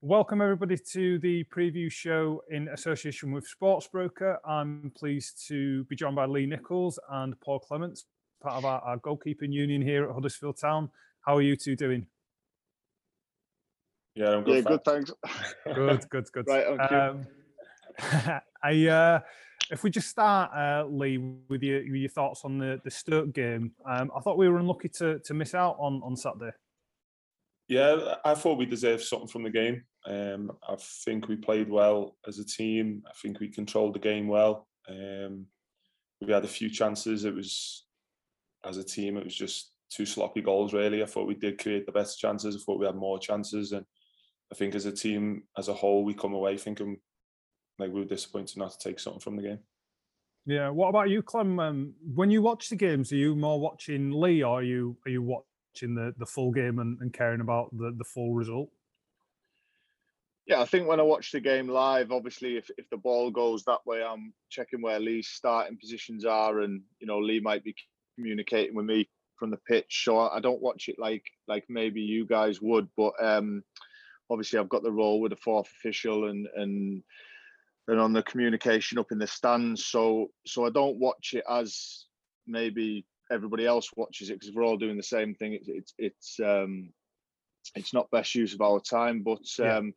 Welcome everybody to the preview show in association with Sportsbroker. I'm pleased to be joined by Lee Nicholls and Paul Clements, part of our, our goalkeeping union here at Huddersfield Town. How are you two doing? Yeah, I'm good. Yeah, good. Thanks. Good, good, good. Right, on cue. Um, I, uh, if we just start, uh, Lee, with your, with your thoughts on the, the Stoke game, um, I thought we were unlucky to, to miss out on, on Saturday. Yeah, I thought we deserved something from the game. Um, I think we played well as a team. I think we controlled the game well. Um, we had a few chances. It was, as a team, it was just two sloppy goals. Really, I thought we did create the best chances. I thought we had more chances, and I think as a team, as a whole, we come away thinking like we were disappointed not to take something from the game. Yeah. What about you, Clem? Um, when you watch the games, are you more watching Lee, or are you are you watching the, the full game and, and caring about the, the full result? Yeah, I think when I watch the game live, obviously, if, if the ball goes that way, I'm checking where Lee's starting positions are, and you know, Lee might be communicating with me from the pitch. So I, don't watch it like like maybe you guys would, but um, obviously, I've got the role with the fourth official and and and on the communication up in the stands. So so I don't watch it as maybe everybody else watches it because we're all doing the same thing. It's it's it's um, it's not best use of our time, but Yeah. um,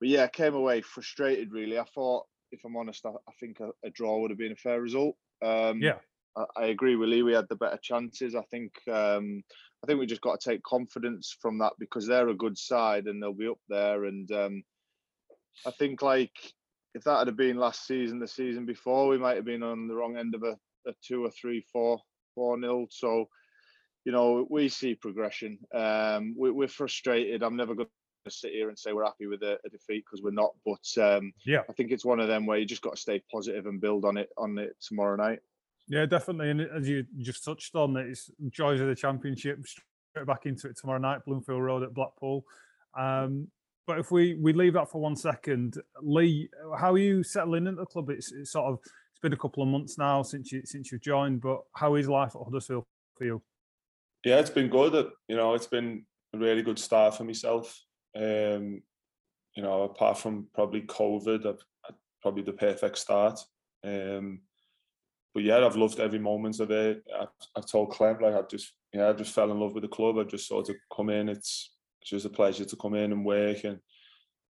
but yeah, I came away frustrated. Really, I thought, if I'm honest, I, I think a, a draw would have been a fair result. Um, Yeah. I, I agree with Lee. We had the better chances. I think um, I think we just got to take confidence from that because they're a good side and they'll be up there. And um, I think like if that had been last season, the season before, we might have been on the wrong end of a, a two or three, four, four nil. So you know we see progression. Um, we, we're frustrated. I'm never going to sit here and say we're happy with a, a defeat because we're not. But um, Yeah. I think it's one of them where you just got to stay positive and build on it on it tomorrow night. Yeah, definitely. And as you just touched on, it's joys of the championship. Straight back into it tomorrow night, Bloomfield Road at Blackpool. Um, but if we we leave that for one second, Lee, how are you settling into the club? It's, it's sort of it's been a couple of months now since you since you've joined, but how is life at Huddersfield for you? Yeah, it's been good. uh, You know, it's been a really good start for myself. Um, you know, apart from probably COVID, I've, probably the perfect start. Um, but yeah, I've loved every moment of it. I've, I've told Clem like I just yeah, I just fell in love with the club. I just sort of come in. It's it's just a pleasure to come in and work and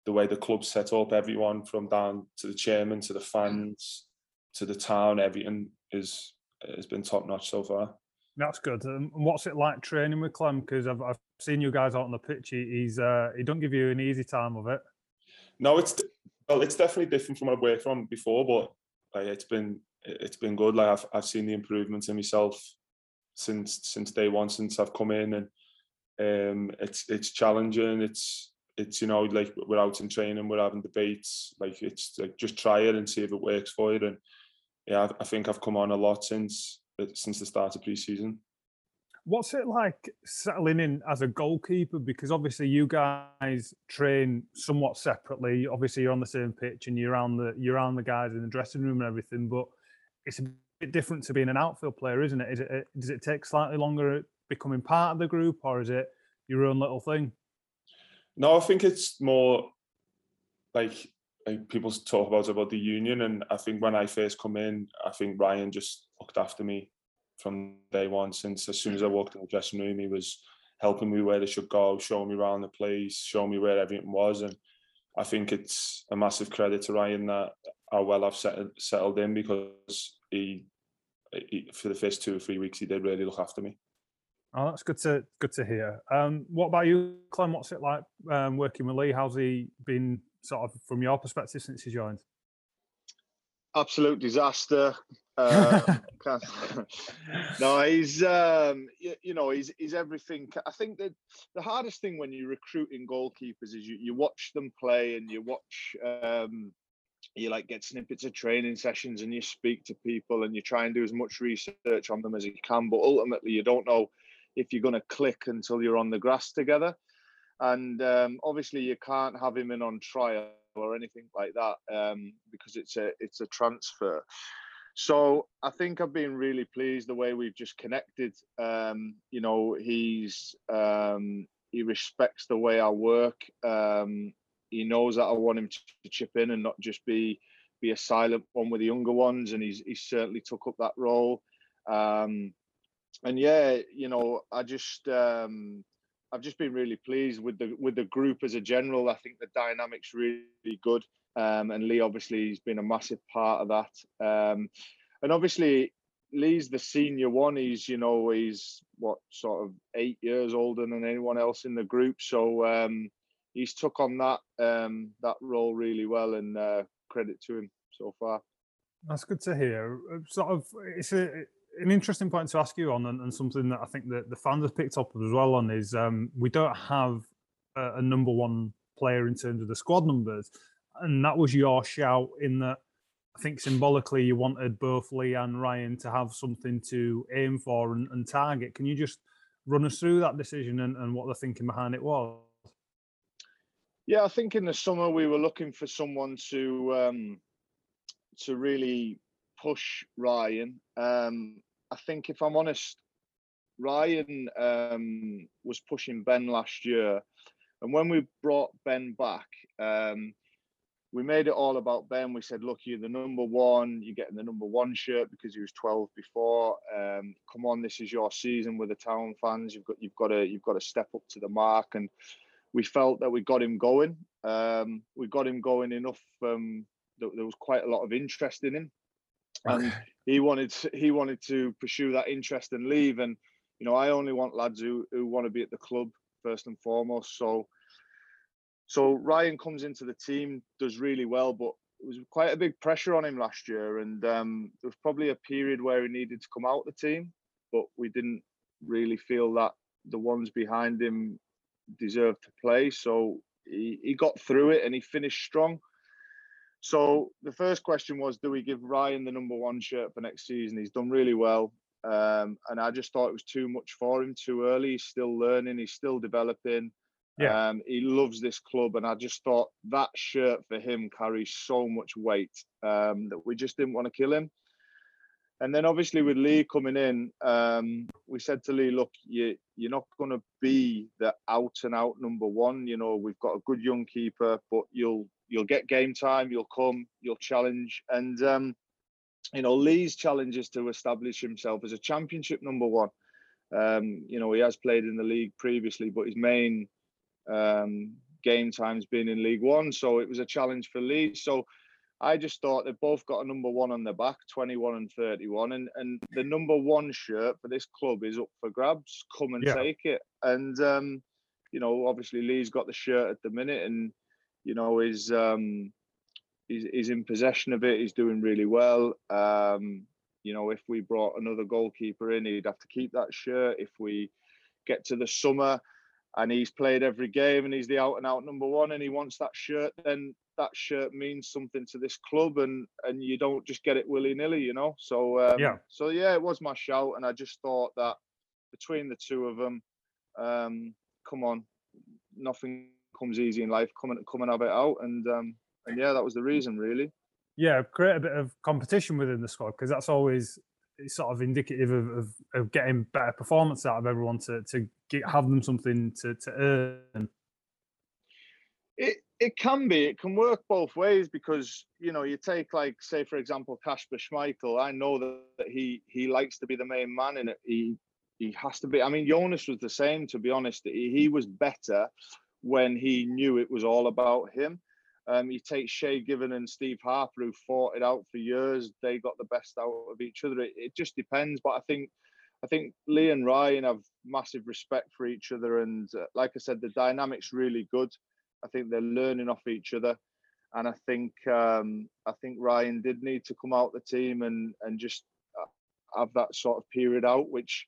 the way the club's set up. Everyone from down to the chairman to the fans to the town, everything is has been top notch so far. That's good. Um, and what's it like training with Clem? Because I've, I've seen you guys out on the pitch. He, he's uh, he don't give you an easy time of it. No, it's well, it's definitely different from what I've worked from before, but like it's been it's been good. Like I've I've seen the improvements in myself since since day one, since I've come in, and um, it's it's challenging. It's it's you know like we're out in training, we're having debates. Like it's like just try it and see if it works for you. And yeah, I, think I've come on a lot since uh, since the start of pre-season. What's it like settling in as a goalkeeper? Because obviously you guys train somewhat separately. Obviously you're on the same pitch and you're around the you're around the guys in the dressing room and everything. But it's a bit different to being an outfield player, isn't it? Is it it- does it take slightly longer becoming part of the group, or is it your own little thing? No, I think it's more like people talk about about the union, and I think when I first come in, I think Ryan just looked after me from day one. Since as soon as I walked in the dressing room, he was helping me where they should go, showing me around the place, showing me where everything was, and I think it's a massive credit to Ryan that how well I've settled settled in because he, he for the first two or three weeks he did really look after me. Oh, that's good to good to hear. Um, what about you, Clem? What's it like um, working with Lee? How's he been, sort of, from your perspective, since he joined? absolute disaster. Uh, no, he's um, you, you know he's he's everything. I think that the hardest thing when you're recruiting goalkeepers is you, you watch them play and you watch um, you like get snippets of training sessions and you speak to people and you try and do as much research on them as you can. But ultimately, you don't know if you're going to click until you're on the grass together. And um, obviously, you can't have him in on trial or anything like that um, because it's a it's a transfer. So I think I've been really pleased the way we've just connected. Um, you know, he's um, he respects the way I work. Um, he knows that I want him to chip in and not just be be a silent one with the younger ones, and he's he certainly took up that role. Um, and yeah, you know, I just I've just been really pleased with the with the group as a general. I think the dynamics really good, um, and Lee obviously he's been a massive part of that. Um, and obviously, Lee's the senior one. He's you know he's what sort of eight years older than anyone else in the group. So um, he's took on that um, that role really well, and uh, credit to him so far. That's good to hear. Sort of, it's a an interesting point to ask you on, and, and something that I think that the fans have picked up as well on is um, we don't have a, a, number one player in terms of the squad numbers, and that was your shout in that. I think symbolically you wanted both Lee and Ryan to have something to aim for and, and target. Can you just run us through that decision and, and what the thinking behind it was? Yeah, I think in the summer we were looking for someone to um, to really push Ryan. Um, I think if I'm honest, Ryan um, was pushing Ben last year, and when we brought Ben back, um, we made it all about Ben. We said, "Look, you're the number one. You're getting the number one shirt because he was 12 before. Um, come on, this is your season with the town fans. You've got you've got to you've got to step up to the mark." And we felt that we got him going. Um, we got him going enough. Um, there was quite a lot of interest in him and he wanted to, he wanted to pursue that interest and leave. And you know, I only want lads who who want to be at the club first and foremost. So so Ryan comes into the team, does really well, but it was quite a big pressure on him last year, and um, there was probably a period where he needed to come out the team, but we didn't really feel that the ones behind him deserved to play. So he, he got through it and he finished strong. So the first question was, do we give Ryan the number one shirt for next season? He's done really well. Um, and I just thought it was too much for him too early. He's still learning, he's still developing. Yeah. Um, he loves this club, and I just thought that shirt for him carries so much weight um, that we just didn't want to kill him. And then obviously with Lee coming in, um, we said to Lee, look, you, you're not going to be the out and out number one. You know, we've got a good young keeper, but you'll you'll get game time, you'll come, you'll challenge. And, um, you know, Lee's challenge is to establish himself as a championship number one. Um, you know, he has played in the league previously, but his main um, game time's been in League One. So it was a challenge for Lee. So I just thought they've both got a number one on their back, 21 and 31. And, and the number one shirt for this club is up for grabs. Come and yeah. take it. And, um, you know, obviously Lee's got the shirt at the minute and you know, is um, he's, he's in possession of it. He's doing really well. Um, you know, if we brought another goalkeeper in, he'd have to keep that shirt. If we get to the summer and he's played every game and he's the out and out number one and he wants that shirt, then that shirt means something to this club and and you don't just get it willy nilly, you know. So um, yeah, so yeah, it was my shout, and I just thought that between the two of them, um, come on, nothing comes easy in life. Come and come and have it out, and um, and yeah, that was the reason really. Yeah, create a bit of competition within the squad because that's always sort of indicative of, of, of, getting better performance out of everyone to to get, have them something to to earn. It it can be. It can work both ways because you know you take like say for example Kasper Schmeichel. I know that, that he he likes to be the main man and. He he has to be. I mean, Jonas was the same. To be honest, he, he was better when he knew it was all about him. Um, you take Shay Given and Steve Harper, who fought it out for years. They got the best out of each other. It, it, just depends, but I think, I think Lee and Ryan have massive respect for each other, and uh, like I said, the dynamics really good. I think they're learning off each other, and I think um, I think Ryan did need to come out the team and and just uh, have that sort of period out, which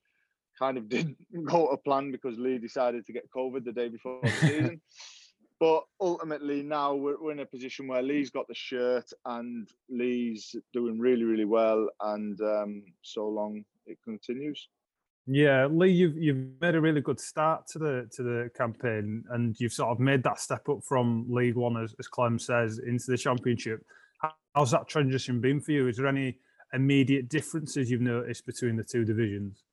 kind of didn't go to plan because Lee decided to get COVID the day before the season. but ultimately, now we're, we're in a position where Lee's got the shirt and Lee's doing really, really well. And um, so long it continues. Yeah, Lee, you've you've made a really good start to the to the campaign, and you've sort of made that step up from League One, as, as Clem says, into the Championship. How's that transition been for you? Is there any immediate differences you've noticed between the two divisions?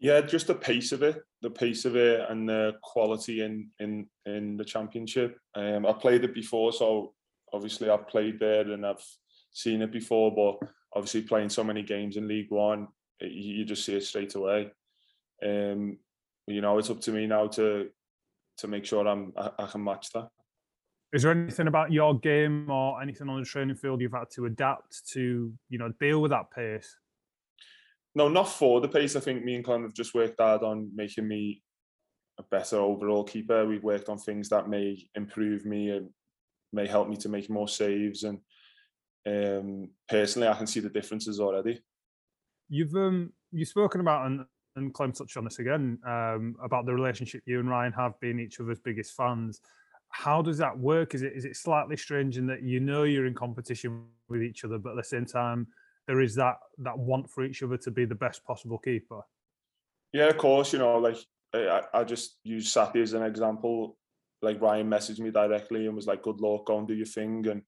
Yeah, just the pace of it, the pace of it, and the quality in in in the championship. Um, I played it before, so obviously I've played there and I've seen it before. But obviously playing so many games in League One, it, you just see it straight away. Um, you know, it's up to me now to to make sure I'm I, I can match that. Is there anything about your game or anything on the training field you've had to adapt to, you know, deal with that pace? No, not for the pace. I think me and Clem have just worked hard on making me a better overall keeper. We've worked on things that may improve me and may help me to make more saves. And um, personally, I can see the differences already. You've um, you've spoken about and and Clem touched on this again um, about the relationship you and Ryan have been each other's biggest fans. How does that work? Is it is it slightly strange in that you know you're in competition with each other, but at the same time there is that that want for each other to be the best possible keeper. Yeah, of course. You know, like I, I just use Sappy as an example. Like Ryan messaged me directly and was like, "Good luck, go and do your thing." And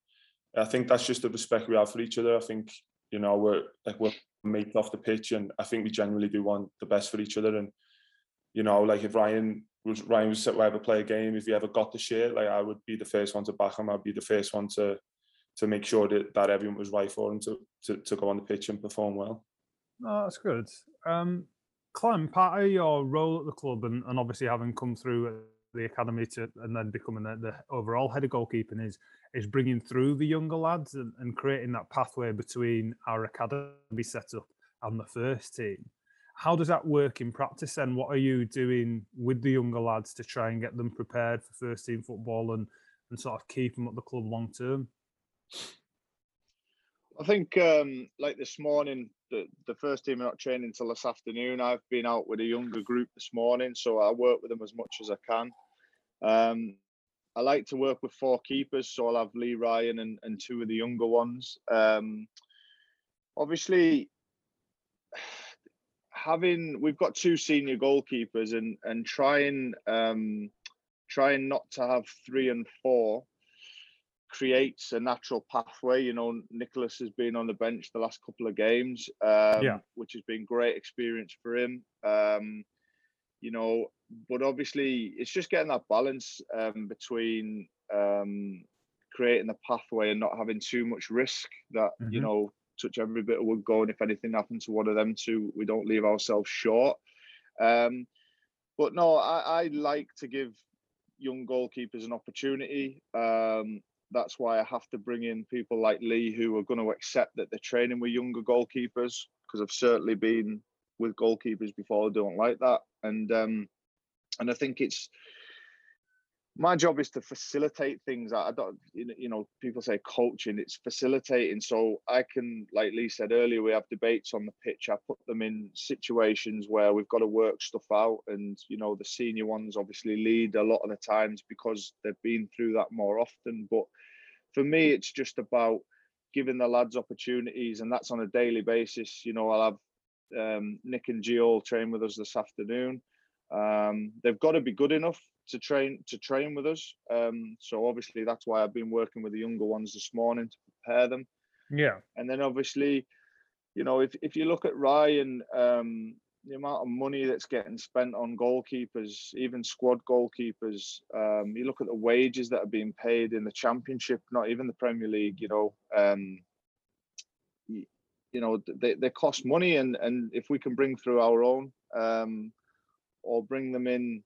I think that's just the respect we have for each other. I think you know we're like we're mates off the pitch, and I think we generally do want the best for each other. And you know, like if Ryan was Ryan was ever play a game, if he ever got the shit, like I would be the first one to back him. I'd be the first one to to make sure that, that everyone was right for him to, to, to go on the pitch and perform well. Oh, that's good. Um, Clem, part of your role at the club, and, and obviously having come through the academy to and then becoming the, the, overall head of goalkeeping, is is bringing through the younger lads and, and creating that pathway between our academy setup and the first team. How does that work in practice? And what are you doing with the younger lads to try and get them prepared for first team football and and sort of keep them at the club long term? I think um, like this morning, the, the first team are not training until this afternoon. I've been out with a younger group this morning, so I work with them as much as I can. Um, I like to work with four keepers, so I'll have Lee Ryan and, and two of the younger ones. Um, obviously, having we've got two senior goalkeepers and and trying um, trying not to have three and four creates a natural pathway. You know, Nicholas has been on the bench the last couple of games, um, yeah. which has been great experience for him. Um, you know, but obviously it's just getting that balance um, between um, creating the pathway and not having too much risk that mm-hmm. you know touch every bit of wood going. If anything happens to one of them two, we don't leave ourselves short. Um, but no, I, I like to give young goalkeepers an opportunity. Um, that's why I have to bring in people like Lee who are going to accept that they're training with younger goalkeepers because I've certainly been with goalkeepers before I don't like that, and um, and I think it's my job is to facilitate things. I don't, you know, people say coaching, it's facilitating. So I can, like Lee said earlier, we have debates on the pitch. I put them in situations where we've got to work stuff out. And, you know, the senior ones obviously lead a lot of the times because they've been through that more often. But for me, it's just about giving the lads opportunities. And that's on a daily basis. You know, I'll have um, Nick and Gio train with us this afternoon. Um, they've got to be good enough to train to train with us. Um, so obviously that's why I've been working with the younger ones this morning to prepare them. Yeah. And then obviously, you know, if if you look at Ryan, um, the amount of money that's getting spent on goalkeepers, even squad goalkeepers, um, you look at the wages that are being paid in the championship, not even the Premier League, you know, um, you, you know, they, they cost money and, and if we can bring through our own, um, or bring them in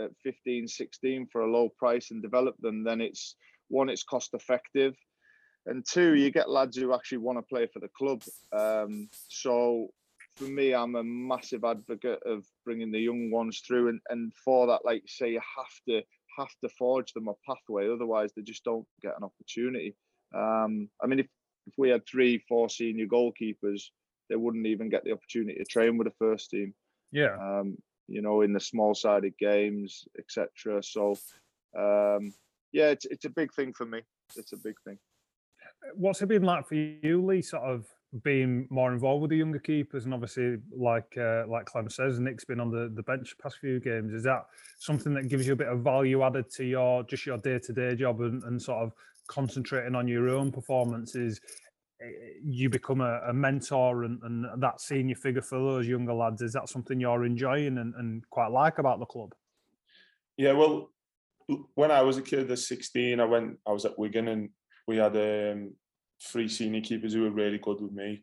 at 15, 16 for a low price and develop them, then it's one, it's cost effective. And two, you get lads who actually want to play for the club. Um, so for me, I'm a massive advocate of bringing the young ones through, and, and for that, like say, you have to have to forge them a pathway. Otherwise, they just don't get an opportunity. Um, I mean, if if we had three, four senior goalkeepers, they wouldn't even get the opportunity to train with the first team. Yeah. Um, you know, in the small sided games, etc. So, um, yeah, it's, it's a big thing for me. It's a big thing. What's it been like for you, Lee? Sort of being more involved with the younger keepers, and obviously, like uh, like Clem says, Nick's been on the, the bench past few games. Is that something that gives you a bit of value added to your just your day to day job and, and sort of concentrating on your own performances? You become a, a mentor and, and that senior figure for those younger lads. Is that something you're enjoying and, and quite like about the club? Yeah, well, when I was a kid at 16, I went, I was at Wigan and we had um, three senior keepers who were really good with me,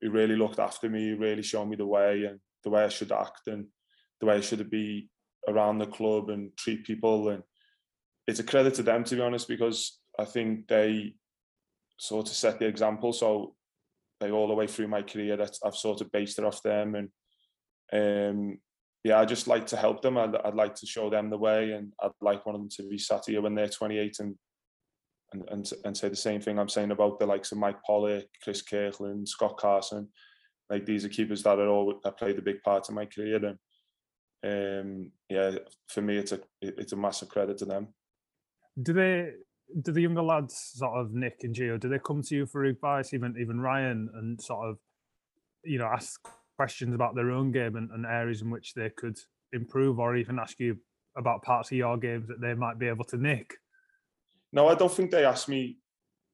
who really looked after me, really showed me the way and the way I should act and the way I should be around the club and treat people. And it's a credit to them, to be honest, because I think they sort of set the example. So like all the way through my career, that I've sort of based it off them. And um, yeah, I just like to help them. I'd, I'd like to show them the way, and I'd like one of them to be sat here when they're 28 and and and, and say the same thing I'm saying about the likes of Mike Pollitt, Chris Kirkland, Scott Carson. Like these are keepers that are all that played a big part in my career, and um, yeah, for me, it's a it's a massive credit to them. Do they do the younger lads, sort of Nick and Gio, do they come to you for advice, even even Ryan, and sort of, you know, ask questions about their own game and, and areas in which they could improve, or even ask you about parts of your games that they might be able to nick? No, I don't think they ask me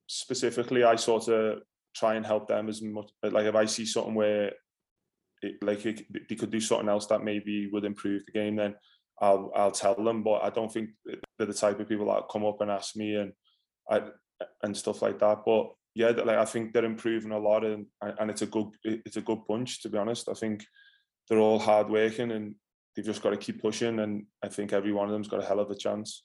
specifically. I sort of try and help them as much. Like if I see something where, it, like it, they could do something else that maybe would improve the game, then I'll I'll tell them. But I don't think they're the type of people that come up and ask me and I and stuff like that. But yeah, like I think they're improving a lot, and and it's a good it's a good bunch to be honest. I think they're all hard working and they've just got to keep pushing, and I think every one of them's got a hell of a chance.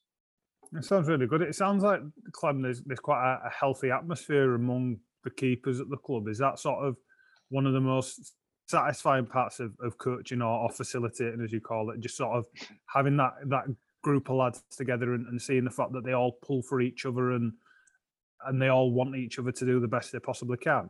It sounds really good. It sounds like Clem, there's, there's quite a, a healthy atmosphere among the keepers at the club. Is that sort of one of the most satisfying parts of, of coaching or, or facilitating, as you call it, just sort of having that that group of lads together and, and seeing the fact that they all pull for each other and and they all want each other to do the best they possibly can.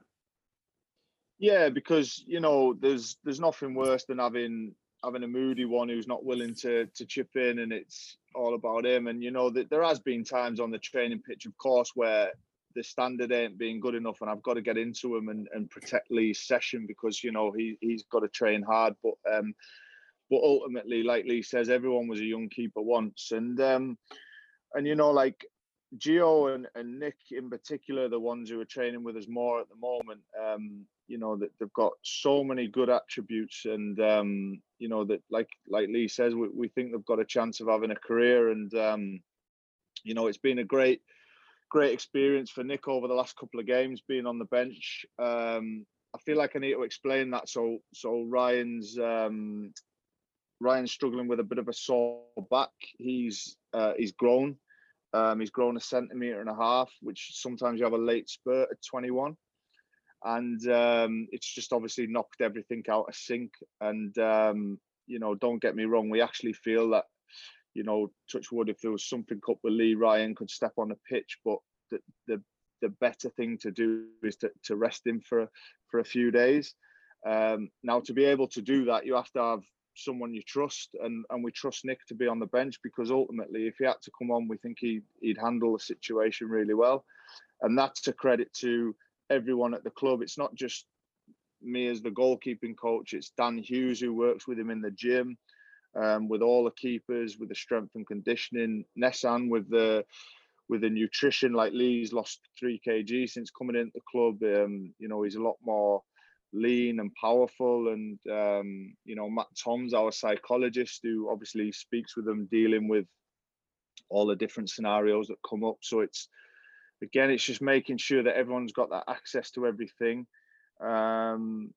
Yeah, because you know, there's there's nothing worse than having having a moody one who's not willing to to chip in, and it's all about him. And you know that there has been times on the training pitch, of course, where the standard ain't being good enough, and I've got to get into him and, and protect Lee's session because you know he he's got to train hard. But um, but ultimately, like Lee says, everyone was a young keeper once, and um, and you know like Gio and, and Nick in particular, the ones who are training with us more at the moment, um, you know that they've got so many good attributes, and um, you know that like like Lee says, we, we think they've got a chance of having a career, and um, you know it's been a great great experience for Nick over the last couple of games being on the bench. Um, I feel like I need to explain that. So so Ryan's um, Ryan's struggling with a bit of a sore back. He's uh, he's grown. Um, he's grown a centimeter and a half, which sometimes you have a late spurt at 21 and um, it's just obviously knocked everything out of sync. And um, you know, don't get me wrong, we actually feel that you know, touch wood, if there was something up with Lee Ryan could step on the pitch, but the the, the better thing to do is to, to rest him for for a few days. Um, now, to be able to do that, you have to have someone you trust, and and we trust Nick to be on the bench because ultimately, if he had to come on, we think he he'd handle the situation really well, and that's a credit to everyone at the club. It's not just me as the goalkeeping coach. It's Dan Hughes who works with him in the gym, um, with all the keepers, with the strength and conditioning. Nessan with the with the nutrition. Like Lee's lost three kg since coming into the club. Um, you know he's a lot more lean and powerful. And um, you know Matt Tom's our psychologist who obviously speaks with them, dealing with all the different scenarios that come up. So it's again, it's just making sure that everyone's got that access to everything um,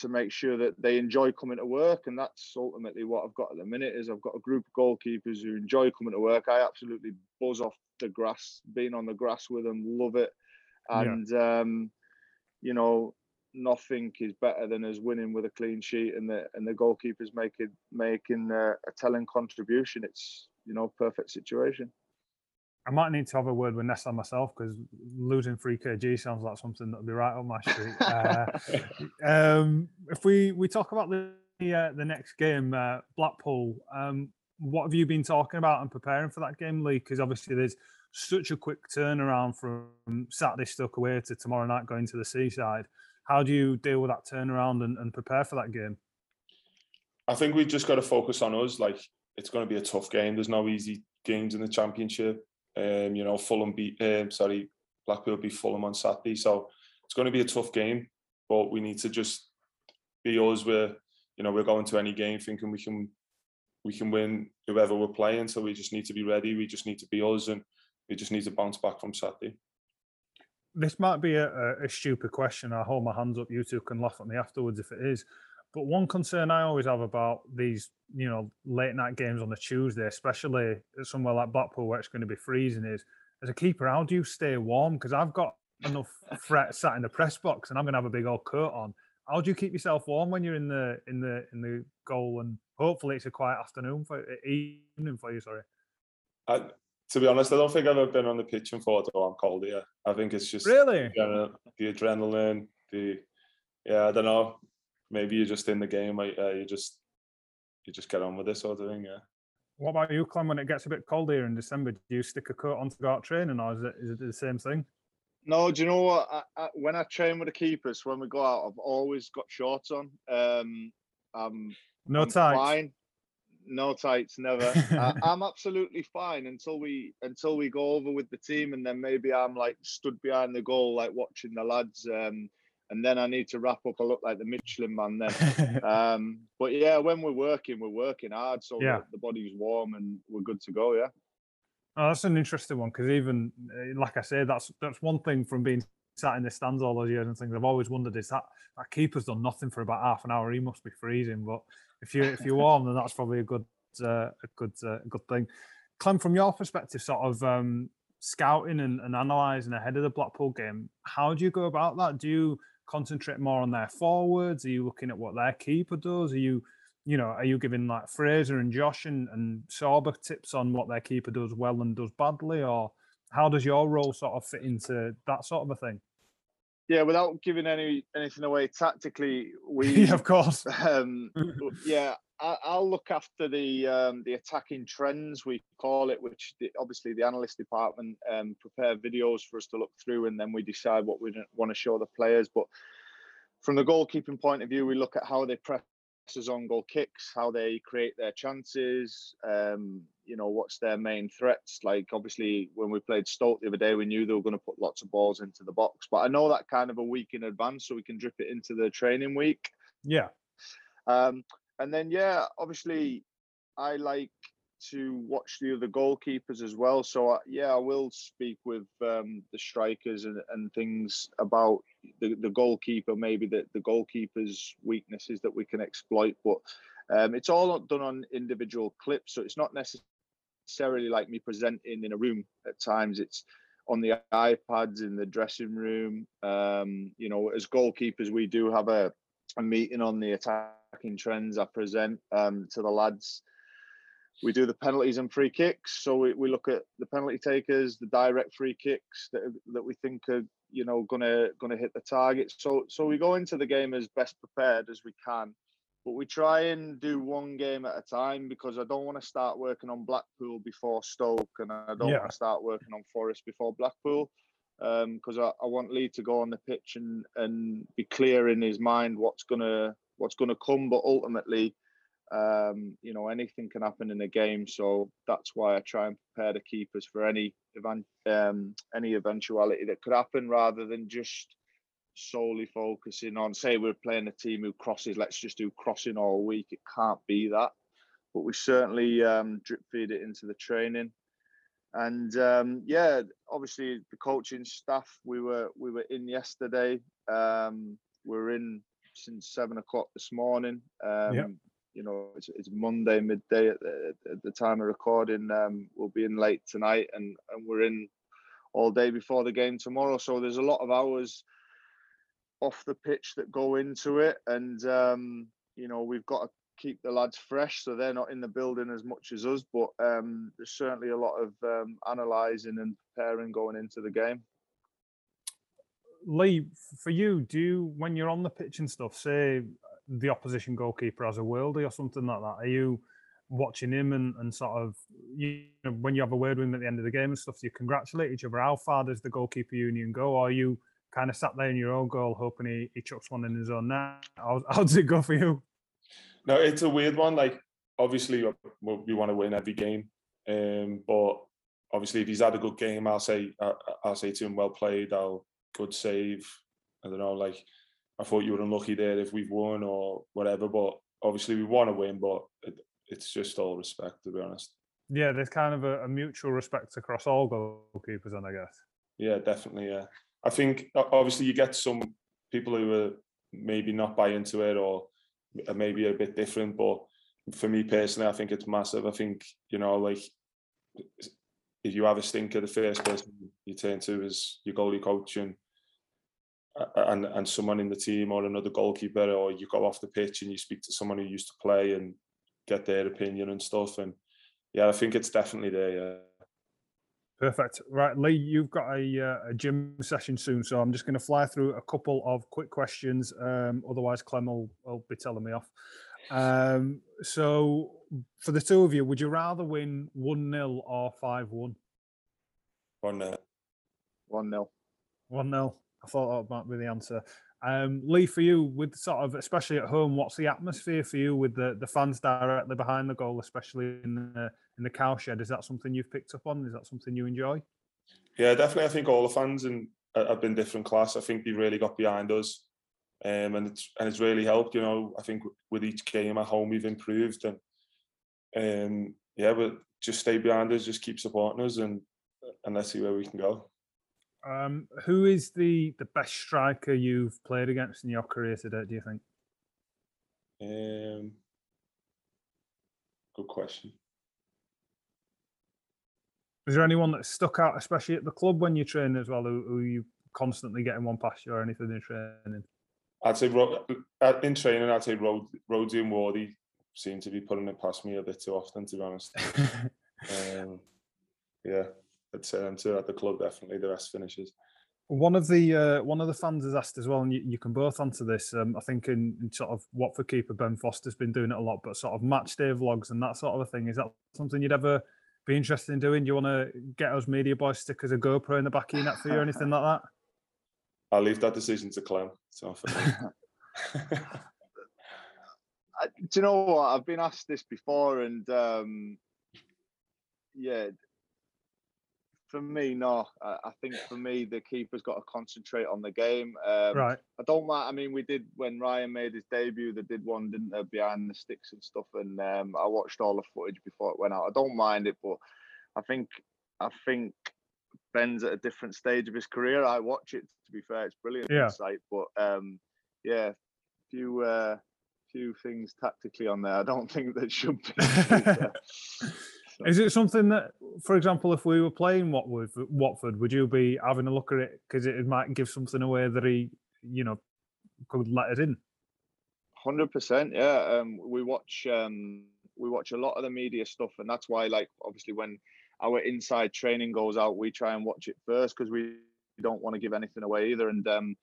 to make sure that they enjoy coming to work. And that's ultimately what I've got at the minute is I've got a group of goalkeepers who enjoy coming to work. I absolutely buzz off the grass, being on the grass with them, love it. And, yeah. um, you know, nothing is better than us winning with a clean sheet and the and the goalkeepers making making a, a telling contribution. It's you know perfect situation. I might need to have a word with Nessa myself because losing three kg sounds like something that'll be right up my street. uh, um, if we we talk about the uh, the next game, uh, Blackpool, um, what have you been talking about and preparing for that game, Lee? Because obviously there's such a quick turnaround from Saturday Stoke away to tomorrow night going to the seaside. How do you deal with that turnaround and, and prepare for that game? I think we've just got to focus on us. Like it's going to be a tough game. There's no easy games in the championship. Um, you know, Fulham beat, um, sorry, Blackpool beat Fulham on Saturday. So it's going to be a tough game, but we need to just be us. We're you know we're going to any game thinking we can we can win whoever we're playing. So we just need to be ready. We just need to be us, and we just need to bounce back from Saturday. This might be a, a, a stupid question. I hold my hands up. You two can laugh at me afterwards if it is. But one concern I always have about these, you know, late night games on a Tuesday, especially somewhere like Blackpool where it's going to be freezing, is as a keeper, how do you stay warm? Because I've got enough fret sat in the press box and I'm going to have a big old coat on. How do you keep yourself warm when you're in the in the in the goal and hopefully it's a quiet afternoon for evening for you? Sorry. I, to be honest, I don't think I've ever been on the pitch and thought, "Oh, I'm cold here." I think it's just really the, the adrenaline, the yeah, I don't know. Maybe you're just in the game, like uh, you just you just get on with this sort of thing. Yeah. What about you, Clem? When it gets a bit cold here in December, do you stick a coat on to go out training, or is it is it the same thing? No, do you know what? I, I, when I train with the keepers, when we go out, I've always got shorts on. Um, I'm no I'm tights. Fine. No tights, never. I, I'm absolutely fine until we until we go over with the team, and then maybe I'm like stood behind the goal, like watching the lads. Um, and then I need to wrap up. I look like the Michelin man then. um, but yeah, when we're working, we're working hard, so Yeah. the, body's warm and we're good to go. Yeah. Oh, that's an interesting one because even eh, like I say, that's that's one thing from being sat in the stands all those years and things. I've always wondered is that that keeper's done nothing for about half an hour. He must be freezing. But if you if you're warm, then that's probably a good uh, a good uh, good thing. Clem, from your perspective, sort of um, scouting and, and analysing ahead of the Blackpool game, how do you go about that? Do you concentrate more on their forwards? Are you looking at what their keeper does? Are you you know, are you giving like Fraizer and Josh and, and Sorba tips on what their keeper does well and does badly, or how does your role sort of fit into that sort of a thing? Yeah, without giving any anything away tactically, we yeah, of course. um, yeah, I'll look after the um, the attacking trends we call it, which the, obviously the analyst department um, prepare videos for us to look through, and then we decide what we want to show the players. But from the goalkeeping point of view, we look at how they press us on goal kicks, how they create their chances. Um, you know, what's their main threats? Like obviously, when we played Stoke the other day, we knew they were going to put lots of balls into the box. But I know that kind of a week in advance, so we can drip it into the training week. Yeah. Um, and then yeah, obviously, I like to watch the other goalkeepers as well. So uh, yeah, I will speak with um, the strikers and, and things about the, the goalkeeper, maybe the, the goalkeeper's weaknesses that we can exploit. But um, it's all done on individual clips, so it's not necessarily like me presenting in a room. At times, it's on the iPads in the dressing room. Um, you know, as goalkeepers, we do have a, a meeting on the attacking trends. I present um, to the lads we do the penalties and free kicks. So we, we look at the penalty takers, the direct free kicks that that we think are you know gonna gonna hit the target. So so we go into the game as best prepared as we can, but we try and do one game at a time because I don't want to start working on Blackpool before Stoke, and I don't Yeah. want to start working on Forest before Blackpool. Because I, I want Lee to go on the pitch and, and be clear in his mind what's gonna what's gonna come, but ultimately, um, you know, anything can happen in a game. So that's why I try and prepare the keepers for any event, um, any eventuality that could happen, rather than just solely focusing on. Say we're playing a team who crosses. Let's just do crossing all week. It can't be that. But we certainly um, drip feed it into the training. And um, yeah, obviously the coaching staff. We were we were in yesterday. Um, we we're in since seven o'clock this morning. Um, Yep. You know, it's, it's Monday midday at the, at the time of recording. Um, we'll be in late tonight, and and we're in all day before the game tomorrow. So there's a lot of hours off the pitch that go into it, and um, you know we've got to keep the lads fresh, so they're not in the building as much as us. But um, there's certainly a lot of um, analysing and preparing going into the game. Lee, for you, do you when you're on the pitch and stuff, say the opposition goalkeeper has a worldie or something like that, are you watching him and, and sort of you know when you have a word with him at the end of the game and stuff, do you congratulate each other? How far does the goalkeeper union go? Or are you kind of sat there in your own goal hoping he, he chucks one in his own net? How, how does it go for you? No, it's a weird one. Like, obviously, uh, we, want to win every game, um, but obviously, if he's had a good game, I'll say I- I'll say to him, "Well played," I'll good save, I don't know, like I thought you were unlucky there if we've won or whatever. But obviously we want to win, but it, it's just all respect to be honest. Yeah, there's kind of a, a mutual respect across all goalkeepers, and I guess. Yeah, definitely. Yeah, I think obviously you get some people who are maybe not buy into it or maybe a bit different, but for me personally, I think it's massive. I think you know, like if you have a stinker, the first person you turn to is your goalie coach and and and someone in the team or another goalkeeper, or you go off the pitch and you speak to someone who used to play and get their opinion and stuff. And yeah, I think it's definitely there. Yeah. Perfect. Right, Lee, you've got a, uh, a gym session soon, so I'm just going to fly through a couple of quick questions. Um, otherwise, Clem will, will be telling me off. Um, so, for the two of you, would you rather win 1 0 or 5 1? 1 0. 1 0. 1 0. I thought that might be the answer. Um, Lee, for you, with sort of, especially at home, what's the atmosphere for you with the, the fans directly behind the goal, especially in the, in the cowshed? Is that something you've picked up on? Is that something you enjoy? Yeah, definitely. I think all the fans and have been different class. I think they really got behind us um, and it's and it's really helped. You know, I think with each game at home we've improved, and um, yeah, but just stay behind us, just keep supporting us, and and let's see where we can go. Um, who is the the best striker you've played against in your career today? Do you think? Um, good question. Is there anyone that stuck out, especially at the club when you train as well, who, who you constantly getting one past you or anything in training? I'd say in training, I'd say Road, Rhodesy and Wardy seem to be putting it past me a bit too often, to be honest. um, yeah, I'd say at the club. Definitely, the rest finishes. One of the uh, one of the fans has asked as well, and you, you can both answer this. Um, I think in, in, sort of Watford keeper Ben Foster's been doing it a lot, but sort of match day vlogs and that sort of a thing. Is that something you'd ever be interested in doing? Do you want to get us media boys stickers a GoPro in the back of your net for you or anything like that? I'll leave that decision to Clem. So do you know what? I've been asked this before, and um, yeah, for me, no. I, I, think for me, the keeper's got to concentrate on the game. Um, right. I don't mind. I mean, we did when Ryan made his debut. They did one, didn't they, behind the sticks and stuff. And um, I watched all the footage before it went out. I don't mind it, but I think I think Ben's at a different stage of his career. I watch it. To be fair, it's brilliant yeah. insight. But um, yeah, few uh, few things tactically on there. I don't think that should be. Is it something that, for example, if we were playing Watford, Watford, would you be having a look at it because it might give something away that he, you know, could let it in? Hundred percent, yeah. Um, we watch um, we watch a lot of the media stuff, and that's why, like, obviously, when our inside training goes out, we try and watch it first because we don't want to give anything away either. And um,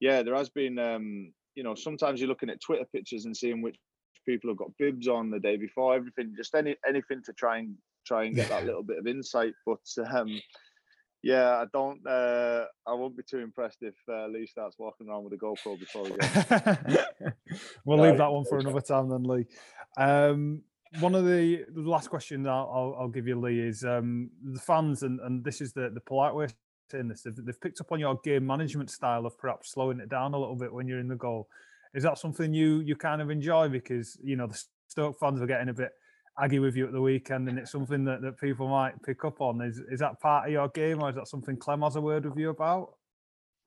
yeah, there has been, um, you know, sometimes you're looking at Twitter pictures and seeing which people have got bibs on the day before, everything, just any anything to try and try and get that little bit of insight. But um, yeah, I don't. Uh, I won't be too impressed if uh, Lee starts walking around with a GoPro before we go. we'll leave that one for another time then, Lee. Um, one of the, the last questions I'll, I'll, I'll, give you, Lee, is um, the fans, and, and this is the, the polite way of saying this, they've, they've picked up on your game management style of perhaps slowing it down a little bit when you're in the goal. Is that something you you kind of enjoy because you know the Stoke fans are getting a bit aggy with you at the weekend, and it's something that, that people might pick up on. Is is that part of your game, or is that something Clem has a word with you about?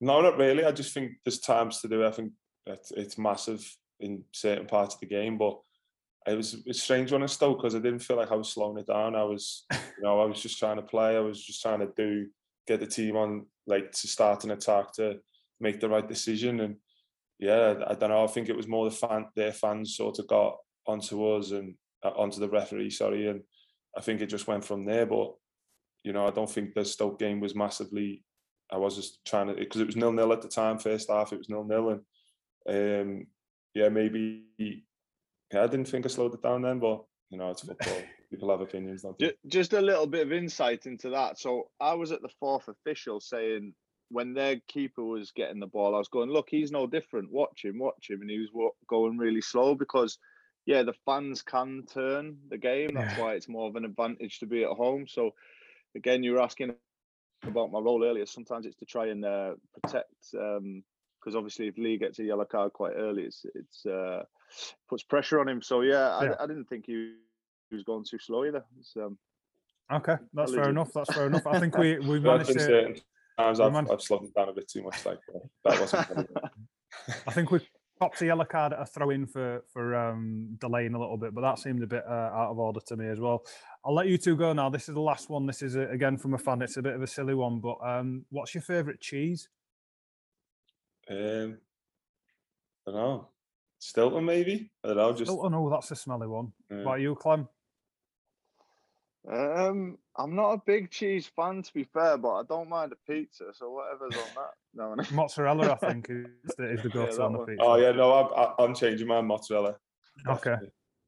No, not really. I just think there's times to do. It. I think it's, it's massive in certain parts of the game, but it was a strange one in Stoke because I didn't feel like I was slowing it down. I was, you know, I was just trying to play. I was just trying to do get the team on like to start an attack to make the right decision. And yeah, I, don't know. I think it was more the fan their fans sort of got onto us and uh, onto the referee. Sorry, and I think it just went from there. But you know, I don't think the Stoke game was massively. I was just trying to because it was nil nil at the time. First half, it was nil nil, and um, yeah, maybe yeah, I didn't think I slowed it down then, but you know, it's football. People have opinions, they? Just a little bit of insight into that. So I was at the fourth official saying when their keeper was getting the ball, I was going, look, he's no different. Watch him, watch him, and he was going really slow because, yeah, the fans can turn the game. That's why it's more of an advantage to be at home. So, again, you were asking about my role earlier. Sometimes it's to try and uh, protect um, because obviously if Lee gets a yellow card quite early, it's it's uh, puts pressure on him. So yeah, Yeah. I, I didn't think he, he was going too slow either. Um, Okay, that's fair enough. That's fair enough. I think we we managed to. I've, I've slowed down a bit too much. Like uh, that wasn't. I think we popped a yellow card at a throw in for for um, delaying a little bit, but that seemed a bit uh, out of order to me as well. I'll let you two go now. This is the last one. This is uh again from a fan. It's a bit of a silly one, but um, what's your favourite cheese? um, I don't know. Stilton maybe. I don't know. Just Oh, no, that's a smelly one. yeah. What about you, Clem? Um, I'm not a big cheese fan to be fair, but I don't mind a pizza. So whatever's on that. No, no. Mozzarella, I think, is the, is the go-to that on the one. pizza. Oh yeah, no, I'm, I- I'm changing my mozzarella. Okay.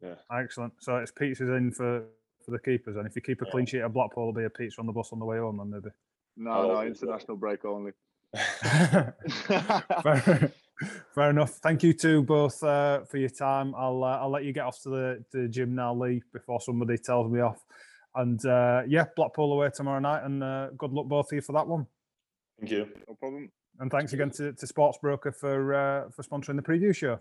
Yeah. Excellent. So it's pizzas in for for the keepers, and if you keep a Yeah. clean sheet at Blackpool, there'll be a pizza on the bus on the way home, then maybe. No, I'll no, always go. international break only. fair, fair enough. Thank you to both uh, for your time. I'll uh, I'll let you get off to the, to the gym now, Lee, before somebody tells me off. And uh, yeah, Blackpool away tomorrow night, and uh, good luck both of you for that one. Thank you. no problem. And thanks again to, to Sportsbroker for uh, for sponsoring the preview show.